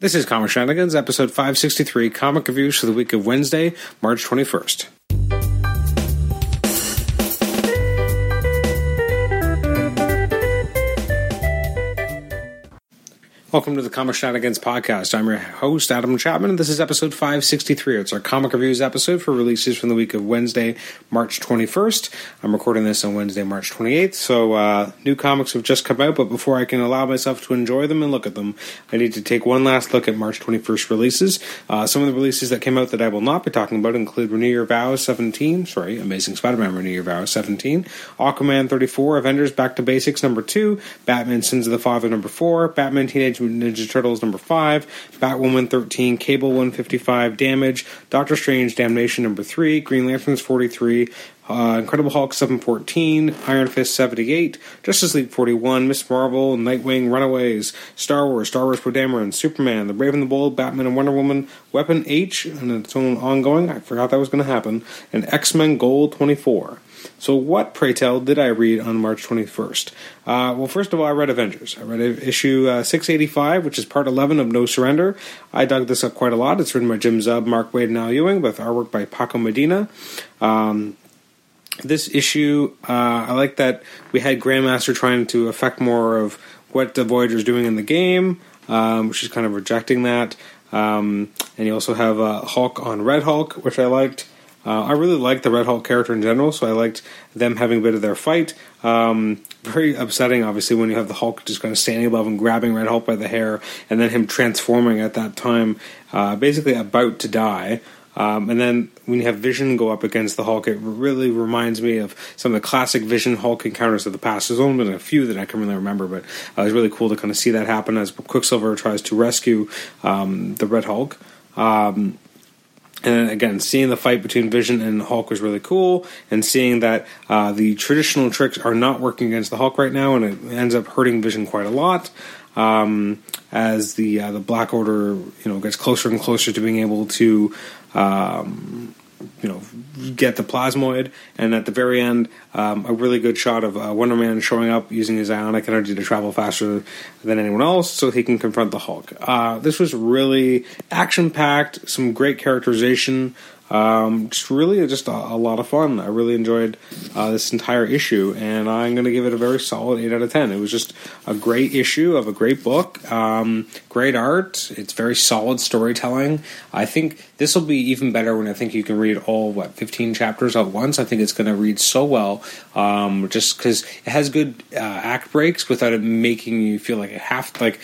This is Comic Shenanigans, episode 563, comic reviews for the week of Wednesday, March 21st. Welcome to the Comic Shenanigans podcast. I'm your host, Adam Chapman, and this is episode 563. It's our comic reviews episode for releases from the week of Wednesday, March 21st. I'm recording this on Wednesday, March 28th, so uh, new comics have just come out, but before I can allow myself to enjoy them and look at them, I need to take one last look at March 21st releases. Uh, some of the releases that came out that I will not be talking about include Renew Your Vows 17, sorry, Amazing Spider Man Renew Your Vows 17, Aquaman 34, Avengers Back to Basics number 2, Batman Sins of the Father number 4, Batman Teenage Ninja Turtles number 5, Batwoman 13, Cable 155, Damage, Doctor Strange Damnation number 3, Green Lanterns 43, uh, Incredible Hulk 714, Iron Fist 78, Justice League 41, Miss Marvel, Nightwing, Runaways, Star Wars, Star Wars Dameron, Superman, The Brave and the Bold, Batman and Wonder Woman, Weapon H, and its own ongoing, I forgot that was going to happen, and X Men Gold 24. So, what, pray tell, did I read on March 21st? Uh, well, first of all, I read Avengers. I read issue uh, 685, which is part 11 of No Surrender. I dug this up quite a lot. It's written by Jim Zub, Mark Waid, and Al Ewing, with artwork by Paco Medina. Um, this issue, uh, I like that we had Grandmaster trying to affect more of what the Voyager's doing in the game. Um, she's kind of rejecting that. Um, and you also have uh, Hulk on Red Hulk, which I liked. Uh, I really liked the Red Hulk character in general, so I liked them having a bit of their fight. Um, very upsetting, obviously, when you have the Hulk just kind of standing above and grabbing Red Hulk by the hair, and then him transforming at that time, uh, basically about to die. Um, and then when you have Vision go up against the Hulk, it really reminds me of some of the classic Vision Hulk encounters of the past. There's only been a few that I can really remember, but uh, it was really cool to kind of see that happen as Quicksilver tries to rescue um, the Red Hulk. Um, and again, seeing the fight between Vision and Hulk was really cool, and seeing that uh, the traditional tricks are not working against the Hulk right now, and it ends up hurting Vision quite a lot. Um, as the uh, the Black Order, you know, gets closer and closer to being able to um, you know get the plasmoid and at the very end um, a really good shot of uh, wonder man showing up using his ionic energy to travel faster than anyone else so he can confront the hulk. Uh, this was really action packed some great characterization um, just really just a, a, lot of fun. I really enjoyed uh, this entire issue, and I'm going to give it a very solid eight out of ten. It was just a great issue of a great book, um, great art. It's very solid storytelling. I think this will be even better when I think you can read all what 15 chapters at once. I think it's going to read so well, um, just because it has good uh, act breaks without it making you feel like it have like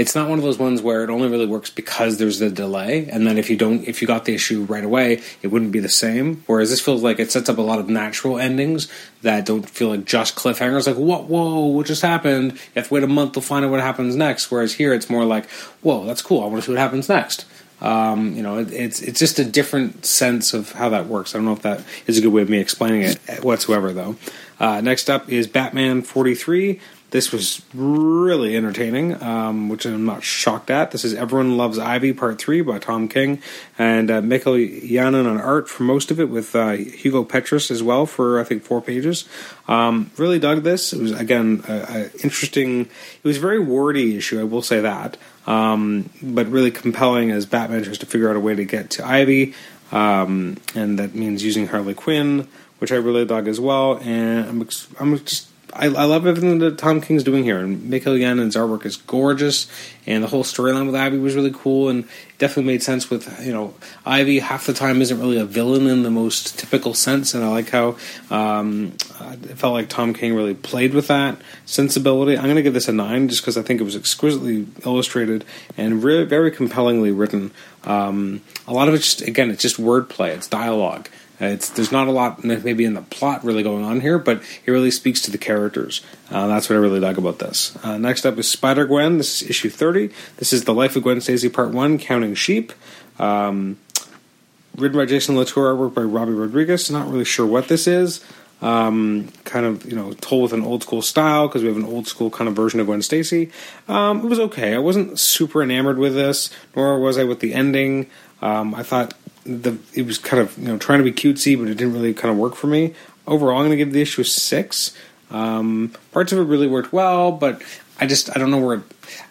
it's not one of those ones where it only really works because there's a delay, and then if you don't, if you got the issue right away, it wouldn't be the same. Whereas this feels like it sets up a lot of natural endings that don't feel like just cliffhangers. Like, what? Whoa, what just happened? You have to wait a month to find out what happens next. Whereas here, it's more like, whoa, that's cool. I want to see what happens next. Um, you know, it, it's it's just a different sense of how that works. I don't know if that is a good way of me explaining it whatsoever, though. Uh, next up is Batman 43. This was really entertaining, um, which I'm not shocked at. This is Everyone Loves Ivy Part 3 by Tom King and uh, Janín on art for most of it, with uh, Hugo Petrus as well for, I think, four pages. Um, really dug this. It was, again, a, a interesting, it was a very wordy issue, I will say that, um, but really compelling as Batman tries to figure out a way to get to Ivy, um, and that means using Harley Quinn, which I really dug as well. And I'm, I'm just I, I, love everything that Tom King's doing here, and Mikel Janin's artwork is gorgeous, and the whole storyline with Ivy was really cool, and definitely made sense with you know Ivy. Half the time isn't really a villain in the most typical sense, and I like how um, it felt like Tom King really played with that sensibility. I'm going to give this a nine just because I think it was exquisitely illustrated and really very compellingly written. Um, a lot of it just again, it's just wordplay, it's dialogue. It's there's not a lot maybe in the plot really going on here, but it really speaks to the characters. Uh, that's what I really like about this. Uh, next up is Spider Gwen. This is issue 30. This is the Life of Gwen Stacy Part One, Counting Sheep. Um, written by Jason Latour, artwork by Robbi Rodriguez. Not really sure what this is. Um, kind of you know told with an old school style because we have an old school kind of version of Gwen Stacy. Um, it was okay. I wasn't super enamored with this, nor was I with the ending. Um, I thought the it was kind of you know trying to be cutesy, but it didn't really kind of work for me. Overall, I'm going to give the issue a six. Um, parts of it really worked well, but I just I don't know where. It,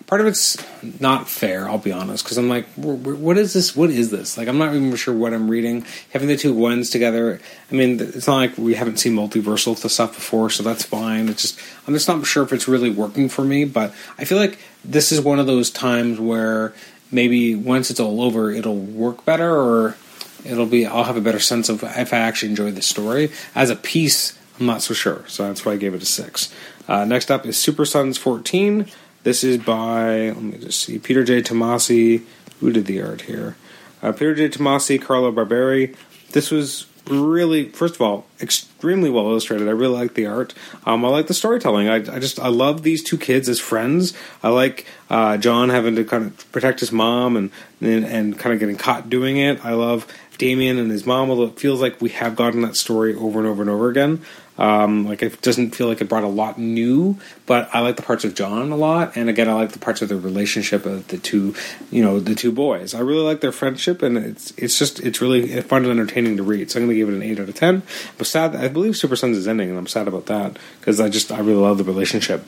part of it's not fair. I'll be honest, because I'm like, what is this? What is this? Like, I'm not even sure what I'm reading. Having the two ones together, I mean, it's not like we haven't seen multiversal stuff before, so that's fine. It's just I'm just not sure if it's really working for me. But I feel like this is one of those times where maybe once it's all over, it'll work better, or it'll be I'll have a better sense of if I actually enjoy the story as a piece. I'm not so sure, so that's why I gave it a six. Uh, next up is Super Sons 14. This is by let me just see Peter J. Tomasi. Who did the art here? Uh, Peter J. Tomasi, Carlo Barberi. This was really, first of all, extremely well illustrated. I really like the art. Um, I like the storytelling. I, I, just I love these two kids as friends. I like uh, John having to kind of protect his mom and, and, and kind of getting caught doing it. I love Damian and his mom. Although it feels like we have gotten that story over and over and over again. Um, like it doesn't feel like it brought a lot new, but I like the parts of John a lot, and again, I like the parts of the relationship of the two, you know, the two boys. I really like their friendship, and it's it's just it's really fun and entertaining to read. So I'm going to give it an eight out of ten. But sad, I believe Super Sons is ending, and I'm sad about that because I just I really love the relationship.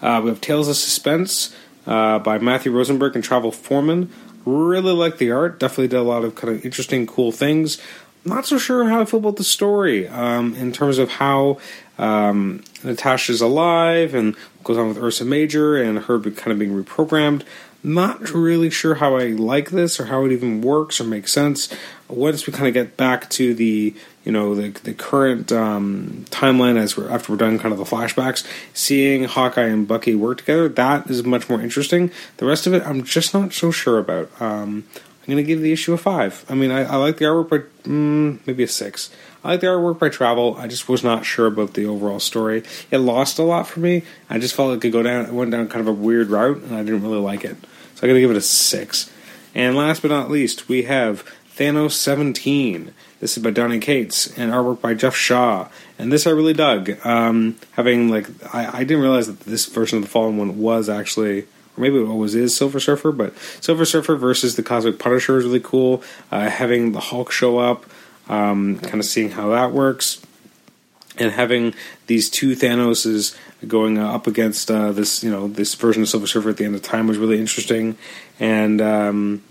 Uh, we have Tales of Suspense uh, by Matthew Rosenberg and Travel Foreman. Really like the art. Definitely did a lot of kind of interesting, cool things not so sure how I feel about the story um, in terms of how um, Natasha's alive and what goes on with Ursa Major and her kind of being reprogrammed. Not really sure how I like this or how it even works or makes sense. Once we kind of get back to the you know the the current um, timeline as we're after we're done kind of the flashbacks, seeing Hawkeye and Bucky work together that is much more interesting. The rest of it, I'm just not so sure about. Um, I'm going to give the issue a five. I mean, I, I like the artwork, but mm, maybe a six. I like the artwork by Travel. I just was not sure about the overall story. It lost a lot for me. I just felt like it could go down. It went down kind of a weird route, and I didn't really like it. So I'm going to give it a six. And last but not least, we have Thanos 17. This is by Donny Cates and artwork by Geoff Shaw. And this I really dug. Um, having like I, I didn't realize that this version of the Fallen one was actually or maybe it always is Silver Surfer, but Silver Surfer versus the Cosmic Punisher is really cool. Uh, having the Hulk show up, um, kind of seeing how that works, and having these two Thanoses going uh, up against uh, this, you know, this version of Silver Surfer at the end of time was really interesting, and um,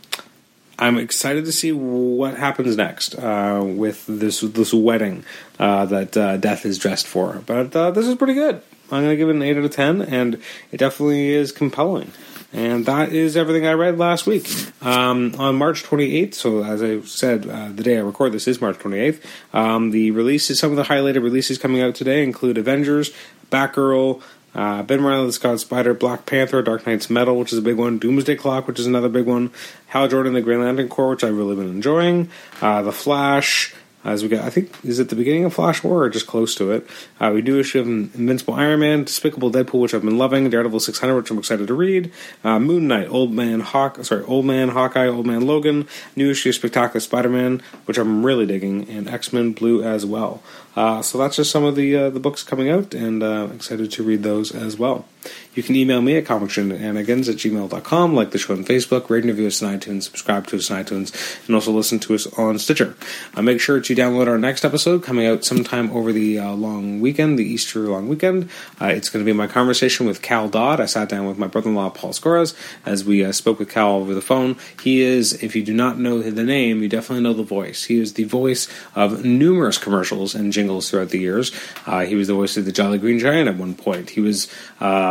I'm excited to see what happens next uh, with this this wedding uh, that uh, Death is dressed for. But this is pretty good. I'm going to give it an 8 out of 10, and it definitely is compelling. And that is everything I read last week. Um, on March 28th, so as I said, uh, the day I record this is March 28th, um, the releases, some of the highlighted releases coming out today include Avengers, Batgirl, uh, Ben Reilly, the Scarlet Spider, Black Panther, Dark Nights Metal, which is a big one, Doomsday Clock, which is another big one, Hal Jordan, the Green Lantern Corps, which I've really been enjoying, uh, The Flash, as we get, I think, is it the beginning of Flash War or just close to it? Uh, we do issue Invincible Iron Man, Despicable Deadpool, which I've been loving, Daredevil 600, which I'm excited to read, uh, Moon Knight, Old Man Hawk, sorry, Old Man Hawkeye, Old Man Logan, new issue Spectacular Spider-Man, which I'm really digging, and X-Men Blue as well. Uh, so that's just some of the uh, the books coming out, and uh, excited to read those as well. You can email me at comicshenanigans at gmail.com, like the show on Facebook, rate and review us on iTunes, subscribe to us on iTunes, and also listen to us on Stitcher. Uh, make sure to download our next episode coming out sometime over the uh, long weekend, the Easter long weekend. Uh, it's going to be my conversation with Cal Dodd. I sat down with my brother in law, Paul Scoras, as we spoke with Cal over the phone. He is, if you do not know the name, you definitely know the voice. He is the voice of numerous commercials and jingles throughout the years. Uh, he was the voice of the Jolly Green Giant at one point. He was,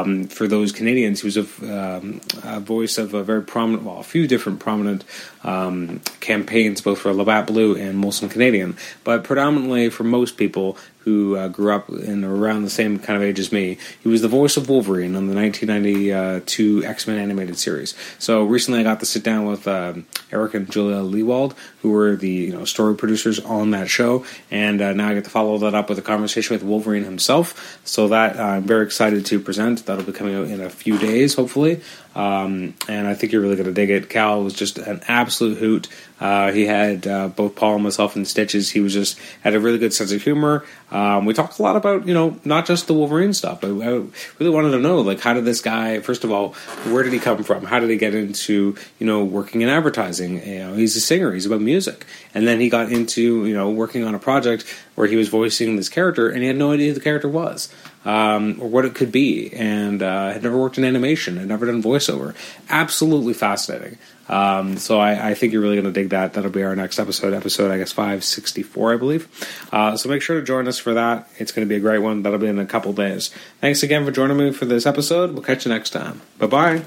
um, for those Canadians, he was a, um, a, voice of a very prominent, well, a few different prominent um, campaigns, both for Labatt Blue and Molson Canadian. But predominantly for most people, who uh, grew up in around the same kind of age as me. He was the voice of Wolverine on the 1992 X Men animated series. So recently, I got to sit down with uh, Eric and Julia Lewald, who were the you know story producers on that show, and uh, now I get to follow that up with a conversation with Wolverine himself. So that uh, I'm very excited to present. That'll be coming out in a few days, hopefully. Um, and I think you're really going to dig it. Cal was just an absolute hoot. Uh, he had uh, both Paul and myself in stitches. He was just had a really good sense of humor. Um, we talked a lot about you know not just the Wolverine stuff, but I really wanted to know like how did this guy first of all where did he come from? How did he get into you know working in advertising? You know he's a singer. He's about music, and then he got into you know working on a project where he was voicing this character, and he had no idea who the character was. Um, or what it could be, and uh, had never worked in animation, had never done voiceover. Absolutely fascinating. Um, so I, I, think you're really going to dig that. That'll be our next episode, episode I guess 564, I believe. Uh, so make sure to join us for that. It's going to be a great one. That'll be in a couple days. Thanks again for joining me for this episode. We'll catch you next time. Bye bye.